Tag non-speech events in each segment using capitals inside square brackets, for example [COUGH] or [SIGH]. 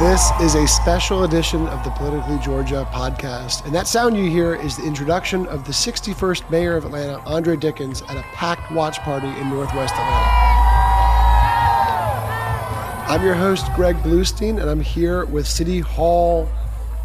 This is a special edition of the Politically Georgia podcast. And that sound you hear is the introduction of the 61st mayor of Atlanta, Andre Dickens, at a packed watch party in Northwest Atlanta. I'm your host, Greg Bluestein, and I'm here with City Hall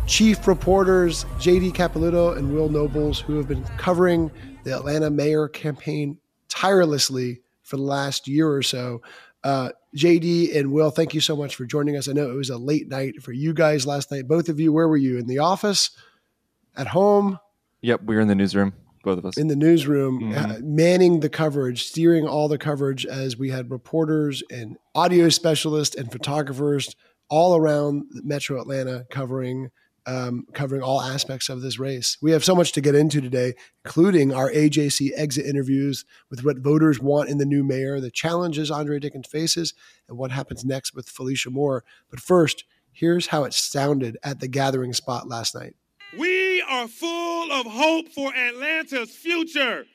chief reporters JD Capelouto and Will Nobles, who have been covering the Atlanta mayor campaign tirelessly for the last year or so. Uh, JD and Will, thank you so much for joining us. I know it was a late night for you guys last night. Both of you, where were you? In the office? At home? Yep, we were in the newsroom, both of us. in the newsroom, Mhm. uh, manning the coverage, steering all the coverage as we had reporters and audio specialists and photographers all around Metro Atlanta covering um, covering all aspects of this race. We have so much to get into today, including our AJC exit interviews with what voters want in the new mayor, the challenges Andre Dickens faces, and what happens next with Felicia Moore. But first, here's how it sounded at the gathering spot last night. We are full of hope for Atlanta's future.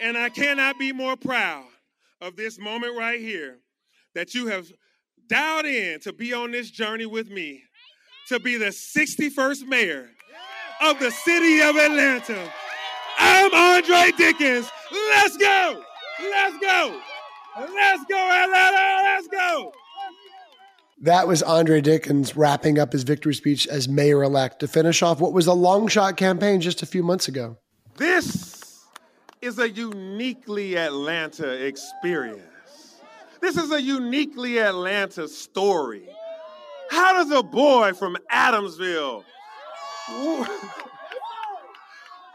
And I cannot be more proud of this moment right here that you have dialed in to be on this journey with me to be the 61st mayor of the city of Atlanta. I'm Andre Dickens. Let's go. Let's go. Let's go, Atlanta. Let's go. That was Andre Dickens wrapping up his victory speech as mayor elect to finish off what was a long shot campaign just a few months ago. This is a uniquely Atlanta experience. This is a uniquely Atlanta story. How does a boy from Adamsville,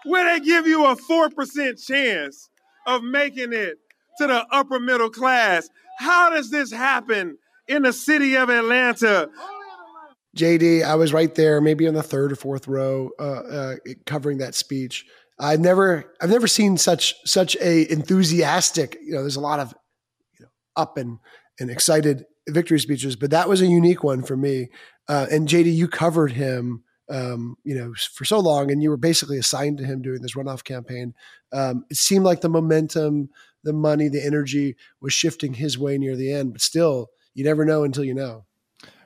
where they give you a 4% chance of making it to the upper middle class, how does this happen in the city of Atlanta? JD, I was right there, maybe on the third or fourth row, uh, uh, covering that speech. I've never, I've never seen such such a enthusiastic. You know, there's a lot of you know, up and and excited victory speeches, but that was a unique one for me. Uh, and JD, you covered him, um, you know, for so long, and you were basically assigned to him during this runoff campaign. Um, it seemed like the momentum, the money, the energy was shifting his way near the end, but still, you never know until you know.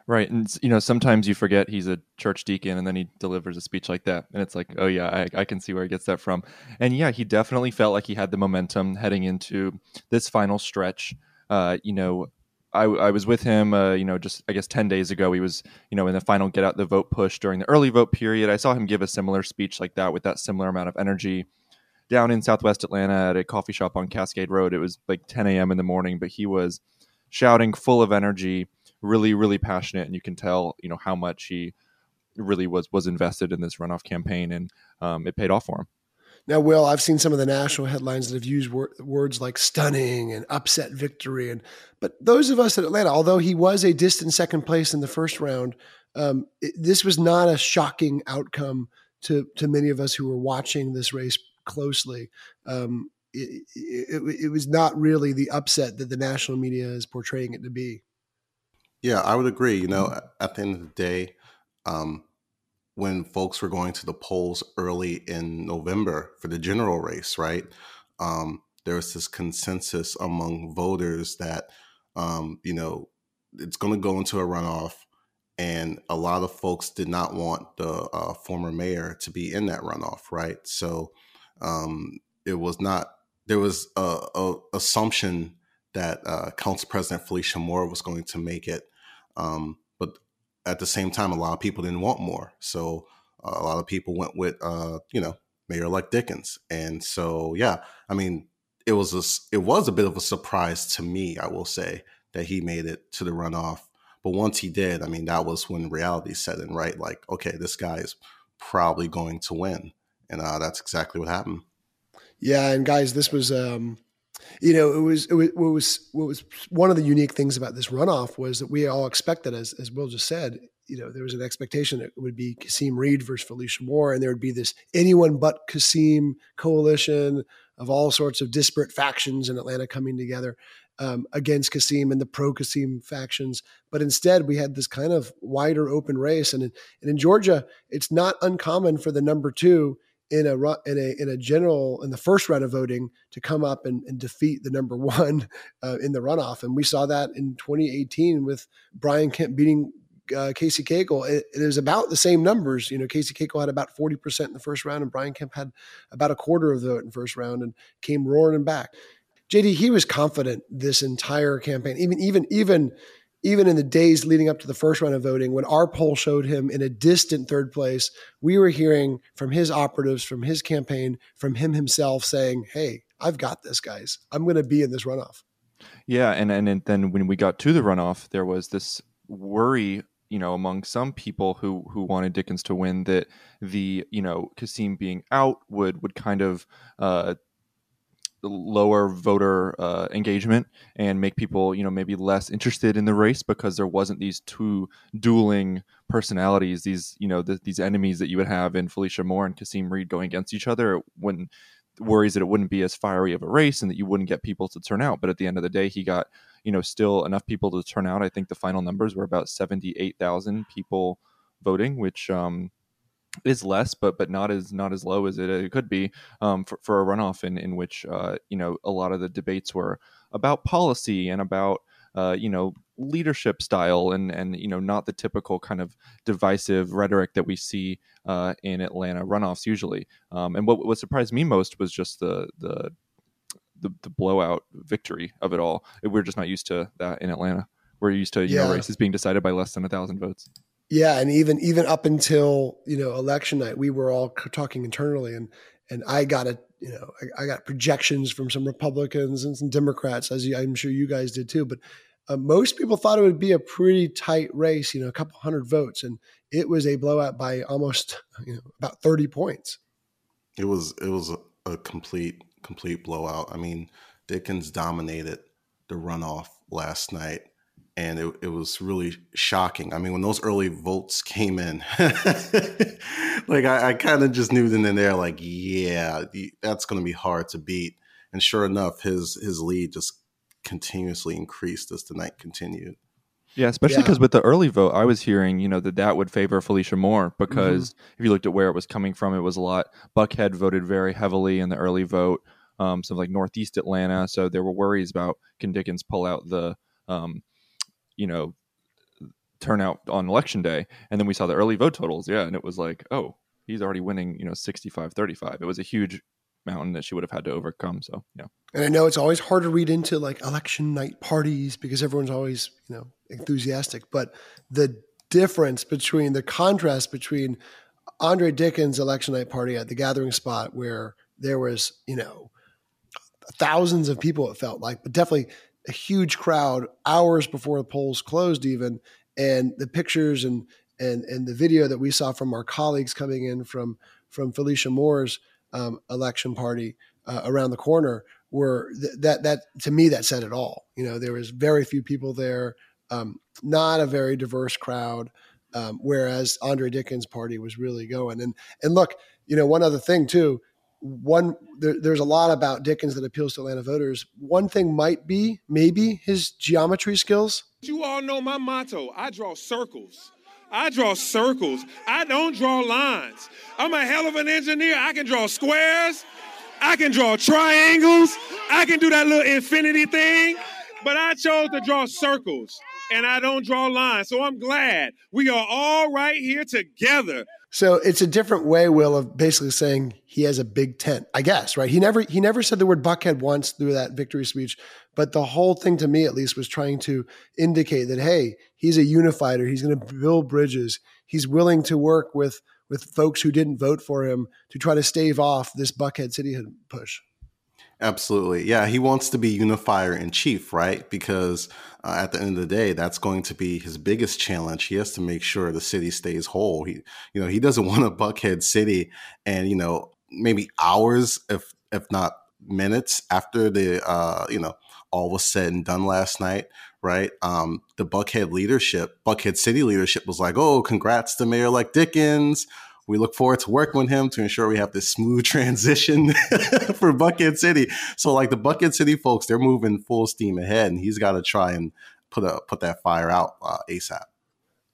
Right. And, you know, sometimes you forget he's a church deacon and then he delivers a speech like that. And it's like, oh, yeah, I, I can see where he gets that from. And yeah, he definitely felt like he had the momentum heading into this final stretch. Uh, you know, I, I was with him, uh, you know, just I guess 10 days ago. He was, you know, in the final get out the vote push during the early vote period. I saw him give a similar speech like that with that similar amount of energy down in Southwest Atlanta at a coffee shop on Cascade Road. It was like 10 a.m. in the morning, but he was shouting, full of energy, really, really passionate, and you can tell, you know, how much he really was was invested in this runoff campaign, and um, it paid off for him. Now, Will, I've seen some of the national headlines that have used wor- words like stunning and upset victory, and but those of us at Atlanta, although he was a distant second place in the first round, um, it, this was not a shocking outcome to to many of us who were watching this race closely. Um, it, it, it was not really the upset that the national media is portraying it to be. Yeah, I would agree. You know, at the end of the day, um, when folks were going to the polls early in November for the general race, right? Um, there was this consensus among voters that, um, you know, it's going to go into a runoff. And a lot of folks did not want the uh, former mayor to be in that runoff, right? So um, it was not, there was a, a assumption that uh, Council President Felicia Moore was going to make it. Um, at the same time, a lot of people didn't want more. So uh, a lot of people went with, uh, you know, Mayor-elect Dickens. And so, yeah, I mean, it was a, it was a bit of a surprise to me, I will say, that he made it to the runoff. But once he did, I mean, that was when reality set in, right? Like, okay, this guy is probably going to win, and uh, that's exactly what happened. Yeah, and guys, this was, um, you know, it was, it was, it was, what was one of the unique things about this runoff was that we all expected, as as Will just said, you know, there was an expectation that it would be Kasim Reed versus Felicia Moore, and there would be this anyone but Kasim coalition of all sorts of disparate factions in Atlanta coming together um, against Kasim and the pro Kasim factions. But instead, we had this kind of wider open race. And in, and in Georgia, it's not uncommon for the number two in a in a in a general in the first round of voting to come up and, and defeat the number [LAUGHS] one uh, in the runoff, and we saw that in 2018 with Brian Kemp beating uh, Casey Cagle. It, it is about the same numbers. You know, Casey Cagle had about 40 percent in the first round, and Brian Kemp had about a quarter of the vote in the first round, and came roaring back. JD, he was confident this entire campaign, even even even even in the days leading up to the first round of voting, when our poll showed him in a distant third place, we were hearing from his operatives, from his campaign, from him himself saying, Hey, I've got this, guys. I'm going to be in this runoff. Yeah. And, and then when we got to the runoff, there was this worry you know among some people who who wanted Dickens to win that the you know Kasim being out would would kind of uh, lower voter uh, engagement and make people you know maybe less interested in the race because there wasn't these two dueling personalities these you know the, these enemies that you would have in Felicia Moore and Kasim Reed going against each other. When worries that it wouldn't be as fiery of a race and that you wouldn't get people to turn out. But at the end of the day he got you know still enough people to turn out. I think the final numbers were about 78,000 people voting which um is less, but but not as not as low as it, it could be um, for, for a runoff in in which uh, you know a lot of the debates were about policy and about uh, you know leadership style and and you know not the typical kind of divisive rhetoric that we see uh, in Atlanta runoffs usually. Um, and what what surprised me most was just the the the, the blowout victory of it all. We're just not used to that in Atlanta. We're used to you yeah. know races being decided by less than a thousand votes. Yeah, and even even up until you know election night, we were all talking internally, and and I got a you know I, I got projections from some Republicans and some Democrats, as I'm sure you guys did too. But uh, most people thought it would be a pretty tight race, you know, a couple hundred votes, and it was a blowout by almost [LAUGHS] you know about thirty points. It was it was a, a complete complete blowout. I mean, Dickens dominated the runoff last night and it, it was really shocking. I mean, when those early votes came in, [LAUGHS] like I, I kind of just knew then and there, like, yeah, that's going to be hard to beat. And sure enough, his his lead just continuously increased as the night continued. Yeah, especially because yeah. with the early vote, I was hearing, you know, that that would favor Felicia Moore because mm-hmm. if you looked at where it was coming from, it was a lot. Buckhead voted very heavily in the early vote, um, so like Northeast Atlanta. So there were worries about can Dickens pull out the um, you know turnout on election day and then we saw the early vote totals yeah and it was like oh he's already winning you know 65 35 it was a huge mountain that she would have had to overcome so yeah. And i know it's always hard to read into like election night parties because everyone's always you know enthusiastic but the difference between the contrast between andre dickens election night party at the gathering spot where there was you know thousands of people it felt like but definitely a huge crowd hours before the polls closed, even. And the pictures and and and the video that we saw from our colleagues coming in from from Felicia Moore's um, election party uh, around the corner were th- that that to me that said it all. You know, there was very few people there, um, not a very diverse crowd. Um, whereas Andre Dickens' party was really going. And and look, you know, one other thing too one there, there's a lot about Dickens that appeals to Atlanta voters. One thing might be maybe his geometry skills. You all know my motto. I draw circles. I draw circles. I don't draw lines. I'm a hell of an engineer. I can draw squares. I can draw triangles. I can do that little infinity thing. But I chose to draw circles and I don't draw lines. So I'm glad we are all right here together So it's a different way, Will, of basically saying he has a big tent, I guess, right? He never he never said the word Buckhead once through that victory speech, but the whole thing to me at least was trying to indicate that hey, he's a unifier. He's going to build bridges. He's willing to work with with folks who didn't vote for him to try to stave off this Buckhead City push. Absolutely. Yeah, he wants to be unifier in chief, right? Because uh, at the end of the day, that's going to be his biggest challenge. He has to make sure the city stays whole. He, you know, he doesn't [LAUGHS] want a Buckhead City and, you know, maybe hours if if not minutes after the uh, you know, all was said and done last night, right? Um, the Buckhead leadership, Buckhead City leadership was like, "Oh, congrats to Mayor like Dickens we look forward to working with him to ensure we have this smooth [LAUGHS] transition [LAUGHS] for Buckhead City. So like the Buckhead City folks, they're moving full steam ahead, and he's got to try and put a put that fire out uh, ASAP.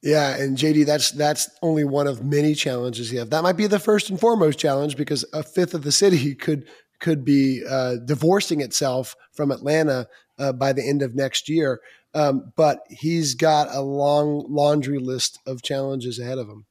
Yeah, and JD, that's that's only one of many challenges you have. That might be the first and foremost challenge because a fifth of the city [LAUGHS] could could be uh, divorcing itself from Atlanta uh, by the end of next year. Um, but he's got a long laundry list of challenges ahead of him.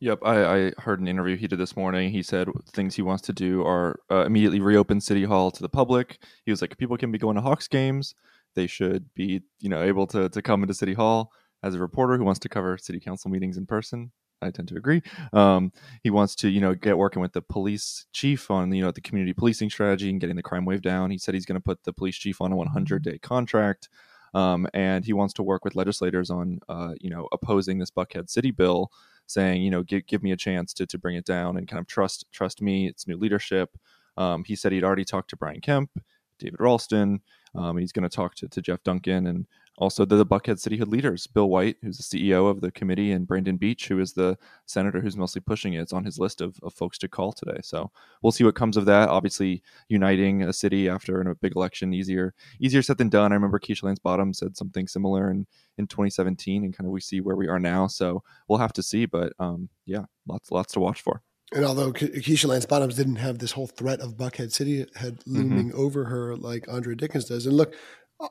Yep, I, I, heard an interview he did this morning. He said things he wants to do are uh, immediately reopen City Hall to the public. He was like, people can be going to Hawks games. They should be, you know, able to to come into City Hall. As a reporter who wants to cover city council meetings in person, I tend to agree. Um, he wants to, you know, get working with the police chief on, you know, the community policing strategy and getting the crime wave down. He said he's going to put the police chief on a 100 day contract. Um, and he wants to work with legislators on, uh, you know, opposing this Buckhead City bill saying, you know, give, give me a chance to, to bring it down and kind of trust trust me. It's new leadership. Um, he said he'd already talked to Brian Kemp, David Ralston. Um, he's going to talk to, to Jeff Duncan and also the, the Buckhead Cityhood leaders, Bill White, who's the CEO of the committee, and Brandon Beach, who is the senator who's mostly pushing it. It's on his list of, of folks to call today. So we'll see what comes of that. Obviously, uniting a city after a big election easier easier said than done. I remember Keisha Lance Bottom said something similar in, in 2017, and kind of we see where we are now. So we'll have to see. But um, yeah, lots lots to watch for. And although Keisha Lance Bottoms didn't have this whole threat of Buckhead City head mm-hmm. looming mm-hmm. over her like Andre Dickens does, and look,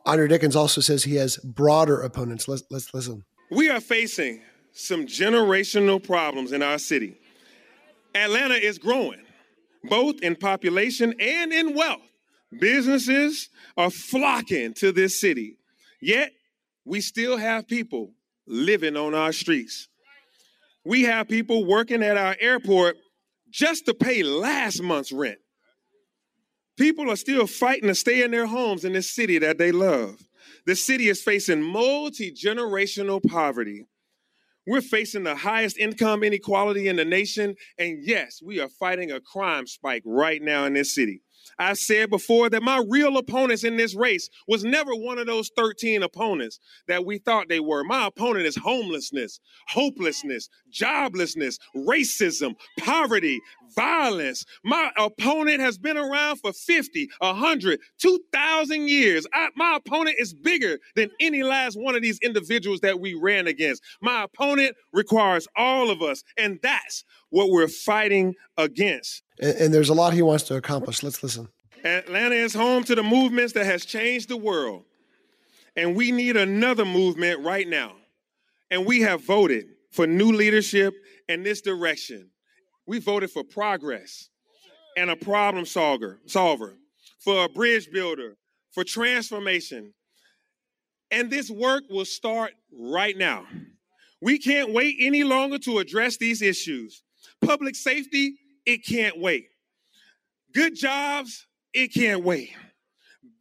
Andre Dickens also says he has broader opponents. Let's, let's listen. We are facing some generational problems in our city. Atlanta is growing, both in population and in wealth. Businesses are flocking to this city. Yet, we still have people living on our streets. We have people working at our airport just to pay last month's rent. People are still fighting to stay in their homes in this city that they love. The city is facing multi generational poverty. We're facing the highest income inequality in the nation. And yes, we are fighting a crime spike right now in this city. I said before that my real opponents in this race was never one of those 13 opponents that we thought they were. My opponent is homelessness, hopelessness, joblessness, racism, poverty, violence. My opponent has been around for 50, 100, 2,000 years. I, my opponent is bigger than any last one of these individuals that we ran against. My opponent requires all of us, and that's what we're fighting against. And, and there's a lot he wants to accomplish. Let's listen. Atlanta is home to the movements that has changed the world. And we need another movement right now. And we have voted for new leadership in this direction. We voted for progress and a problem solver, solver, for a bridge builder, for transformation. And this work will start right now. We can't wait any longer to address these issues. Public safety, it can't wait. Good jobs, it can't wait.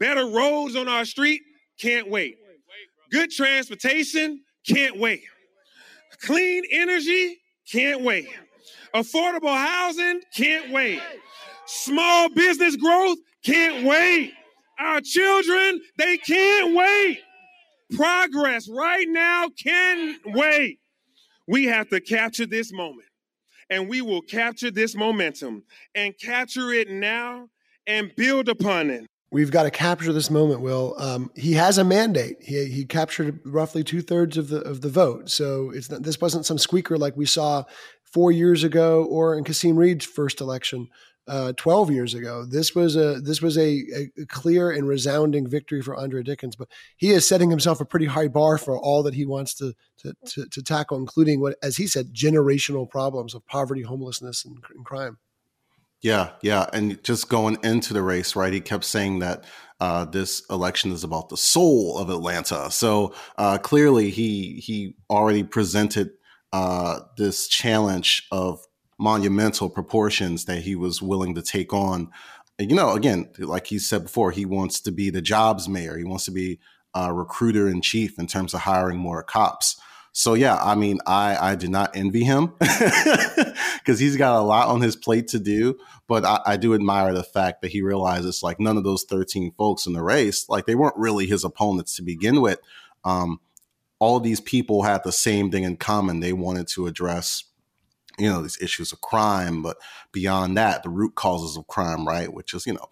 Better roads on our street, can't wait. Good transportation, can't wait. Clean energy, can't wait. Affordable housing, can't wait. Small business growth, can't wait. Our children, they can't wait. Progress right now can wait. We have to capture this moment and we will capture this momentum and capture it now and build upon it. We've got to capture this moment, Will. Um, he has a mandate. He, he captured roughly two thirds of the of the vote. So it's not, this wasn't some squeaker like we saw four years ago or in Kasim Reed's first election uh, 12 years ago. This was a this was a, a, clear and resounding victory for Andre Dickens, but he is setting himself a pretty high bar for all that he wants to to, to, to tackle, including what, as he said, generational problems of poverty, homelessness, and, and crime. Yeah, yeah, and just going into the race, right? He kept saying that uh, this election is about the soul of Atlanta. So uh, clearly, he he already presented uh, this challenge of monumental proportions that he was willing to take on. You know, again, like he said before, he wants to be the jobs mayor. He wants to be a recruiter in chief in terms of hiring more cops. So yeah, I mean, I I do not envy him [LAUGHS] because he's got a lot on his plate to do. But I, I, do admire the fact that he realizes like none of those thirteen folks in the race, like they weren't really his opponents to begin with. Um, all these people had the same thing in common. They wanted to address you know these issues of crime but beyond that the root causes of crime right which is you know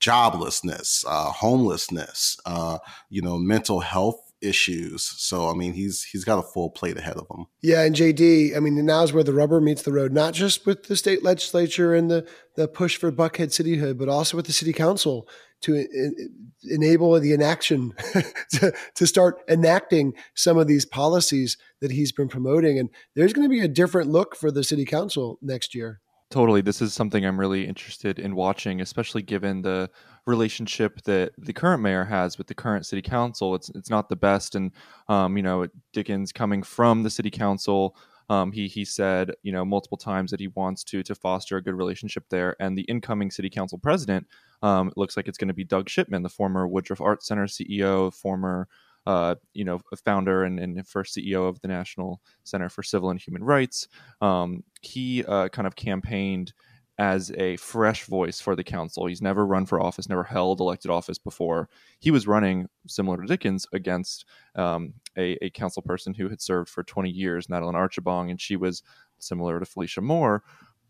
joblessness uh, homelessness uh, you know mental health issues. So i mean he's he's got a full plate ahead of him. Yeah and jd i mean now's where the rubber meets the road not just with the state legislature and the the push for buckhead cityhood but also with the city council to enable the inaction [LAUGHS] to, to start enacting some of these policies that he's been promoting. And there's going to be a different look for the city council next year. Totally. This is something I'm really interested in watching, especially given the relationship that the current mayor has with the current city council. It's it's not the best. And, um, you know, Dickens coming from the city council, um, he he said, you know, multiple times that he wants to to foster a good relationship there. And the incoming city council president um, looks like it's going to be Doug Shipman, the former Woodruff Art Center CEO, former uh, you know founder and, and, first CEO of the National Center for Civil and Human Rights. Um, he uh, kind of campaigned as a fresh voice for the council. He's never run for office, never held elected office before. He was running, similar to Dickens, against um, a, a, council person who had served for 20 years, Natalyn Archibong, and she was similar to Felicia Moore,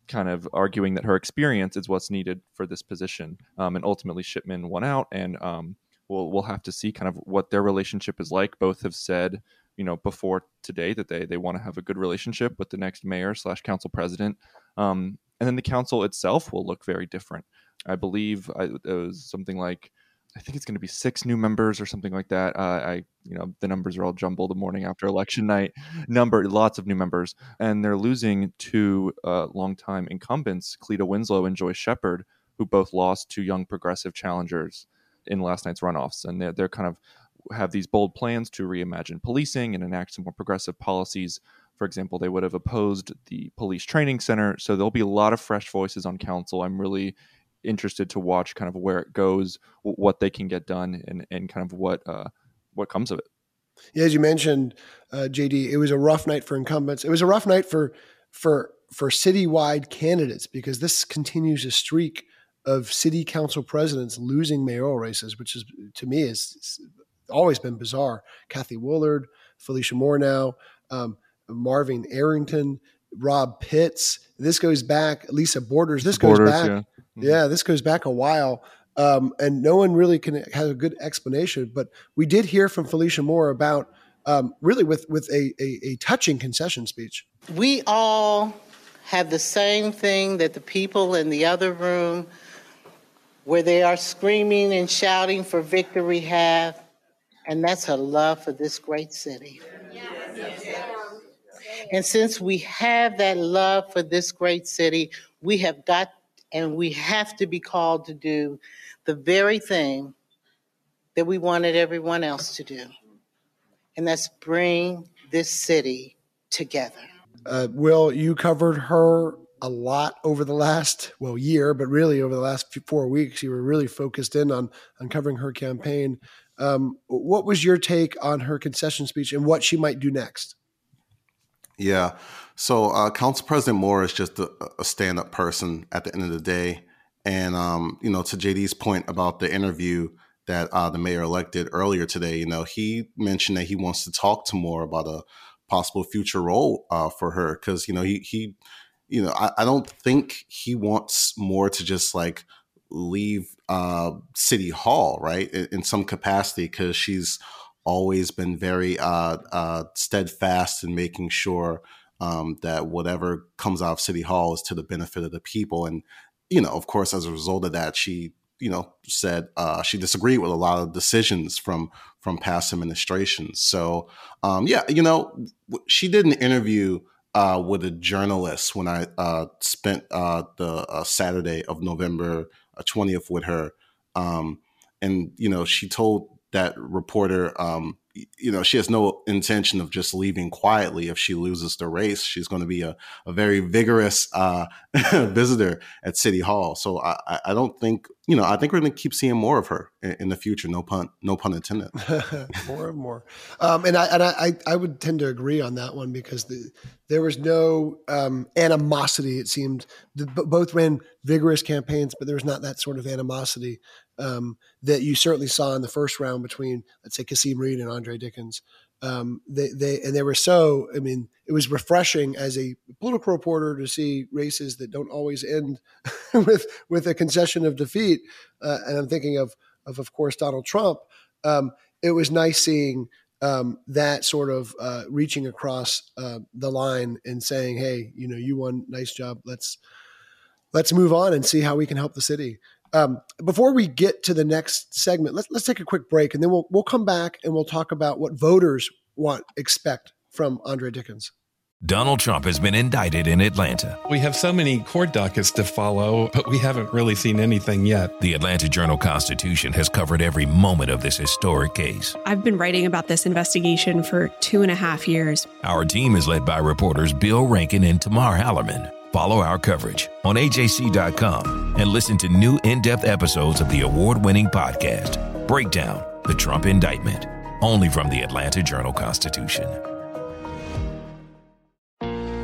kind of arguing that her experience is what's needed for this position. Um, and ultimately, Shipman won out, and um, we'll we'll have to see kind of what their relationship is like. Both have said, you know, before today that they they want to have a good relationship with the next mayor slash council president, um, and then the council itself will look very different. I believe I, it was something like I think it's going to be six new members or something like that. Uh, I, you know, the numbers are all jumbled the morning after election night. Number, lots of new members, and they're losing two uh, longtime incumbents, Cleta Winslow and Joyce Shepard, who both lost to young progressive challengers in last night's runoffs, and they're, they're kind of have these bold plans to reimagine policing and enact some more progressive policies. For example, they would have opposed the police training center, so there'll be a lot of fresh voices on council. I'm really interested to watch kind of where it goes, what they can get done, and and kind of what uh, what comes of it. Yeah, as you mentioned, uh, JD, it was a rough night for incumbents. It was a rough night for for for citywide candidates because this continues a streak of city council presidents losing mayoral races, which is to me is, always been bizarre. Kathy Woolard, Felicia Moore now, um, Marvin Arrington, Rob Pitts. This goes back. Lisa Borders. This Borders, goes back. Yeah. Mm-hmm. Yeah, this goes back a while. Um, and no one really can have a good explanation. But we did hear from Felicia Moore about um, really with with a, a, a touching concession speech. We all have the same thing that the people in the other room, where they are screaming and shouting for victory, have, and that's a love for this great city. And since we have that love for this great city, we have got and we have to be called to do the very thing that we wanted everyone else to do. And that's bring this city together. Uh, Will, you covered her a lot over the last well year, but really over the last four weeks, you were really focused in on on covering her campaign. Um, what was your take on her concession speech and what she might do next? Yeah. So uh, Council President Moore is just a, a stand-up person at the end of the day, and um, you know, to JD's point about the interview that uh, the mayor elected earlier today, you know, he mentioned that he wants to talk to Moore about a possible future role uh, for her because you know he he, you know, I, I, don't think he wants Moore to just like leave uh, City Hall, right, in, in some capacity because she's always been very uh, uh, steadfast in making sure um, that whatever comes out of City Hall is to the benefit of the people. And, you know, of course, as a result of that, she, you know, said uh, she disagreed with a lot of decisions from from past administrations. So, um, yeah, you know, she did an interview uh, with a journalist when I uh, spent uh, the uh, Saturday of November 20th uh, with her. Um, and, you know, she told that reporter, um, you know, she has no intention of just leaving quietly if she loses the race. She's going to be a, a very vigorous uh, [LAUGHS] visitor at City Hall. So I, I don't think, you know, I think we're going to keep seeing more of her in, in, the future. No pun, no pun intended. [LAUGHS] more and more. Um, and I, and I, I would tend to agree on that one because the, there was no um, animosity. It seemed the, both ran vigorous campaigns, but there was not that sort of animosity um, that you certainly saw in the first round between, let's say, Kasim Reed and Andre Dickens. Um, they, they, and they were so, I mean, it was refreshing as a political reporter to see races that don't always end [LAUGHS] with, with a concession of defeat. Uh, and I'm thinking of, of, of course, Donald Trump. Um, it was nice seeing um, that sort of uh, reaching across uh, the line and saying, "Hey, you know, you won, nice job. Let's let's move on and see how we can help the city." Um, before we get to the next segment, let's let's take a quick break, and then we'll we'll come back and we'll talk about what voters want expect from Andre Dickens. Donald Trump has been indicted in Atlanta. We have so many court dockets to follow, but we haven't really seen anything yet. The Atlanta Journal Constitution has covered every moment of this historic case. I've been writing about this investigation for two and a half years. Our team is led by reporters Bill Rankin and Tamar Hallerman. Follow our coverage on AJC.com and listen to new in depth episodes of the award winning podcast, Breakdown The Trump Indictment, only from the Atlanta Journal Constitution.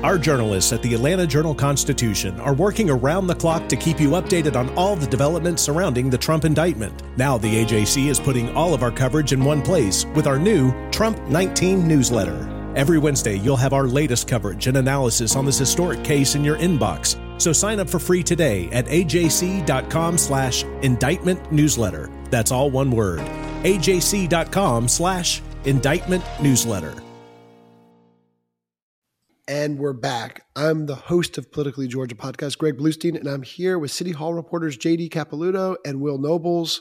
Our journalists at the Atlanta Journal Constitution are working around the clock to keep you updated on all the developments surrounding the Trump indictment. Now, the AJC is putting all of our coverage in one place with our new Trump 19 newsletter. Every Wednesday, you'll have our latest coverage and analysis on this historic case in your inbox. So sign up for free today at ajc.com slash indictment newsletter. That's all one word. ajc.com slash indictment newsletter. And we're back. I'm the host of Politically Georgia podcast, Greg Bluestein, and I'm here with City Hall reporters JD Capelouto and Will Nobles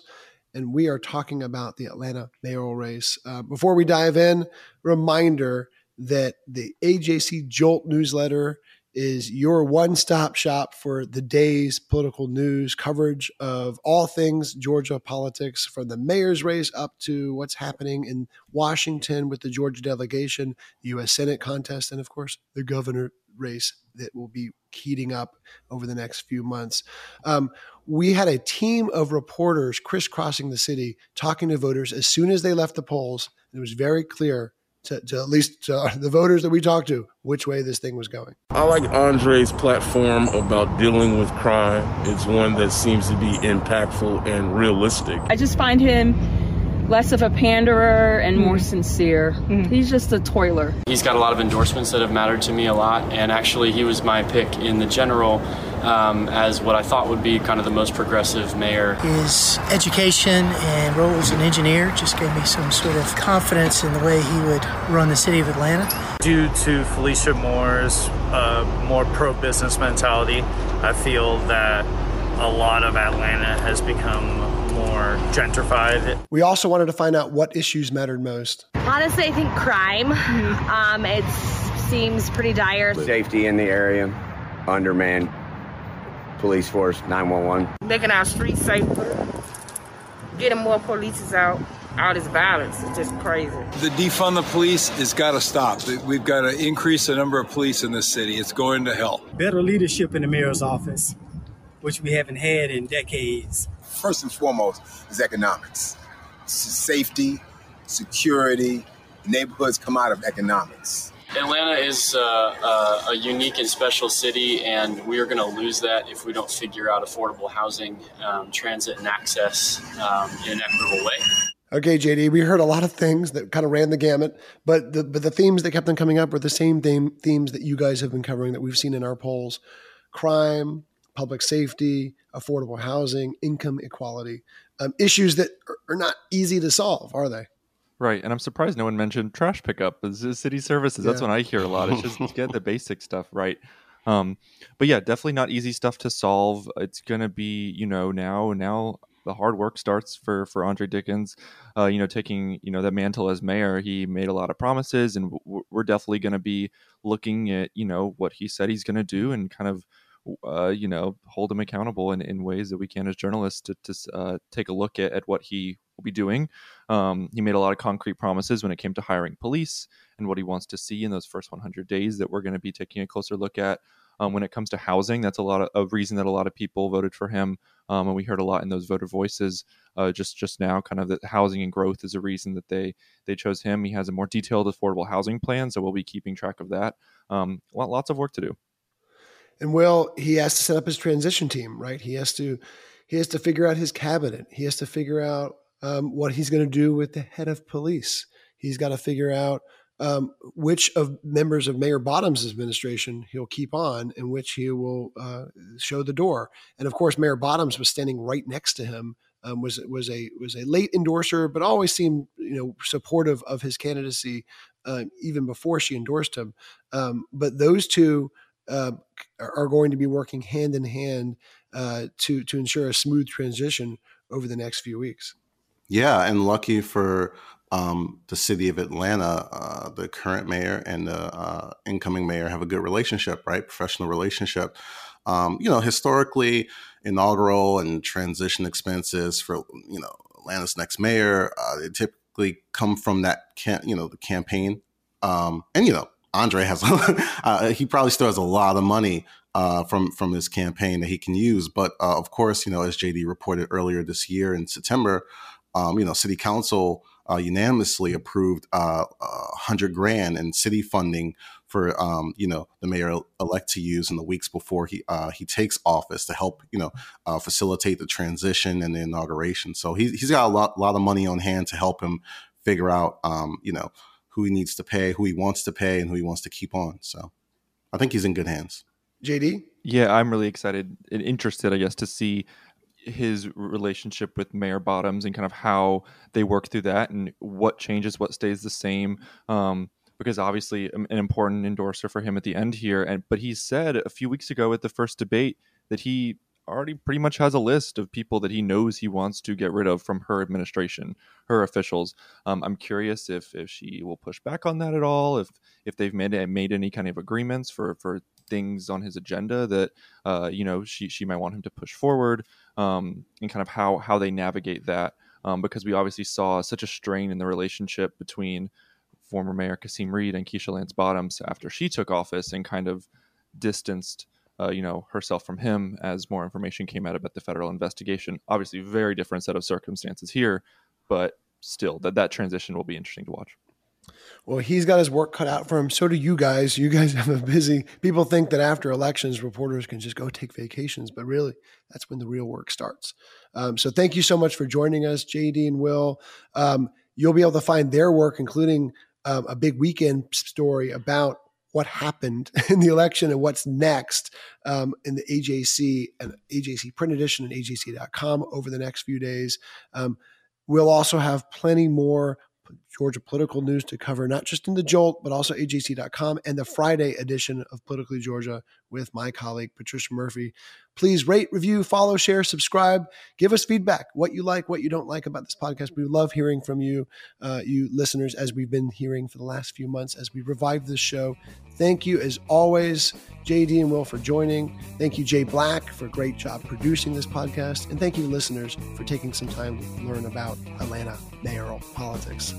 and we are talking about the Atlanta mayoral race. Uh, before we dive in, reminder that the AJC Jolt newsletter is your one stop shop for the day's political news coverage of all things Georgia politics, from the mayor's race up to what's happening in Washington with the Georgia delegation, the U.S. Senate contest, and of course, the governor race that will be heating up over the next few months. Um, we had a team of reporters crisscrossing the city talking to voters as soon as they left the polls. And it was very clear to, to at least to [LAUGHS] the voters that we talked to which way this thing was going. I like Andre's platform about dealing with crime. It's one that seems to be impactful and realistic. I just find him less of a panderer and more mm-hmm. sincere. Mm-hmm. He's just a toiler. He's got a lot of endorsements that have mattered to me a lot, and actually, he was my pick in the general um, as what I thought would be kind of the most progressive mayor. His education and role as an engineer just gave me some sort of confidence in the way he would run the city of Atlanta. Due to Felicia Moore's uh, more pro business mentality, I feel that a lot of Atlanta has become more gentrified. We also wanted to find out what issues mattered most. Honestly, I think crime. Mm-hmm. Um, it seems pretty dire. Safety in the area, undermanned police force, 911. Making our streets safer, getting more police out. All this violence is just crazy. The defund the police has got to stop. We've got to increase the number of police in this city. It's going to hell. Better leadership in the mayor's office, which we haven't had in decades first and foremost is economics. Safety, security, neighborhoods come out of economics. Atlanta is uh, uh, a unique and special city, and we are going to lose that if we don't figure out affordable housing, um, transit, and access um, in an equitable way. Okay, JD, we heard a lot of things that kind of ran the gamut, but the but the themes that kept on coming up were the same theme, themes that you guys have been covering that we've seen in our polls: crime, public safety, affordable housing, income equality, um, issues that are, not easy to solve, are they? Right, and I'm surprised no one mentioned trash pickup as city services. That's Yeah. what I hear a lot. It's just get the [LAUGHS] basic stuff right. Um, but yeah, definitely not easy stuff to solve. It's gonna be, you know, now now the hard work starts for for Andre Dickens. Uh, you know, taking you know that mantle as mayor, he made a lot of promises, and w- we're definitely gonna be looking at you know what he said he's gonna do, and kind of uh, you know, hold him accountable in, in ways that we can as journalists to, to uh, take a look at, at what he will be doing. Um, he made a lot of concrete promises when it came to hiring police and what he wants to see in those first 100 days that we're going to be taking a closer look at. Um, when it comes to housing, that's a lot of a reason that a lot of people voted for him, um, and we heard a lot in those voter voices uh, just just now. Kind of that housing and growth is a reason that they they chose him. He has a more detailed affordable housing plan, so we'll be keeping track of that. Um, lots of work to do. And Will, he has to set up his transition team, right? He has to he has to figure out his cabinet. He has to figure out um, what he's going to do with the head of police. He's got to figure out um, which of members of Mayor Bottom's administration he'll keep on and which he will uh, show the door. And of course, Mayor Bottoms was standing right next to him. Um, was was a was a late endorser, but always seemed you know supportive of his candidacy uh, even before she endorsed him. Um, but those two uh, are going to be working hand in hand uh, to to ensure a smooth transition over the next few weeks. Yeah, and lucky for um, the city of Atlanta, uh, the current mayor and the uh, incoming mayor have a good relationship, right? Professional relationship. Um, you know, historically, inaugural and transition expenses for you know Atlanta's next mayor, uh, they typically come from that can you know the campaign, um, and you know Andre has [LAUGHS] uh, he probably still has a lot of money uh, from from his campaign that he can use. But uh, of course, you know, as JD reported earlier this year in September, um, you know, City Council uh, unanimously approved uh, a hundred grand in city funding for um, you know the mayor elect to use in the weeks before he uh, he takes office to help you know facilitate the transition and the inauguration. So he, he's got a lot lot of money on hand to help him figure out um, you know who he needs to pay, who he wants to pay, and who he wants to keep on. So I think he's in good hands. JD, Yeah, I'm really excited and interested, I guess, to see his relationship with Mayor Bottoms and kind of how they work through that and what changes, what stays the same. Um, because obviously um, an important endorser for him at the end here, and but he said a few weeks ago at the first debate that he already pretty much has a list of people that he knows he wants to get rid of from her administration, her officials. Um, I'm curious if if she will push back on that at all, if if they've made made any kind of agreements for for things on his agenda that uh, you know she she might want him to push forward, um, and kind of how how they navigate that. Um, because we obviously saw such a strain in the relationship between former Mayor Kasim Reed and Keisha Lance Bottoms after she took office and kind of distanced uh, you know herself from him as more information came out about the federal investigation. Obviously, very different set of circumstances here, but still, that that transition will be interesting to watch. Well, he's got his work cut out for him. So do you guys. You guys have a busy. People think that after elections, reporters can just go take vacations, but really, that's when the real work starts. Um, so thank you so much for joining us, JD and Will. Um, you'll be able to find their work, including um, a big weekend story about what happened [LAUGHS] in the election and what's next um, in the AJC and AJC print edition and AJC.com over the next few days. Um, we'll also have plenty more Georgia political news to cover, not just in the Jolt, but also AJC.com and the Friday edition of Politically Georgia with my colleague, Patricia Murphy. Please rate, review, follow, share, subscribe. Give us feedback, what you like, what you don't like about this podcast. We love hearing from you, uh, you listeners, as we've been hearing for the last few months as we revive this show. Thank you, as always, JD and Will, for joining. Thank you, Jay Black, for a great job producing this podcast. And thank you, listeners, for taking some time to learn about Atlanta mayoral politics.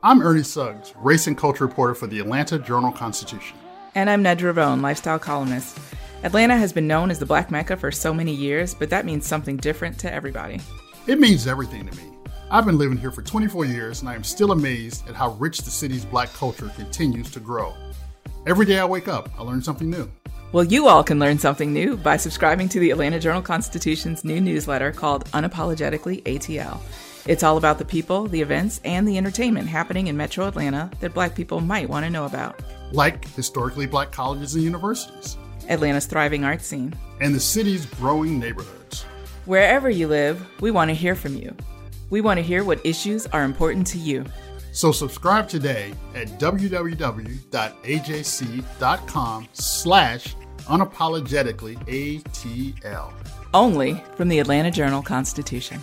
I'm Ernie Suggs, race and culture reporter for the Atlanta Journal Constitution. And I'm Nedra Rhone, lifestyle columnist. Atlanta has been known as the Black Mecca for so many years, but that means something different to everybody. It means everything to me. I've been living here for 24 years, and I am still amazed at how rich the city's black culture continues to grow. Every day I wake up, I learn something new. Well, you all can learn something new by subscribing to the Atlanta Journal Constitution's new newsletter called Unapologetically ATL. It's all about the people, the events, and the entertainment happening in metro Atlanta that black people might want to know about. Like historically black colleges and universities, Atlanta's thriving art scene, and the city's growing neighborhoods. Wherever you live, we want to hear from you. We want to hear what issues are important to you. So subscribe today at www.ajc.com slash unapologetically ATL. Only from the Atlanta Journal-Constitution.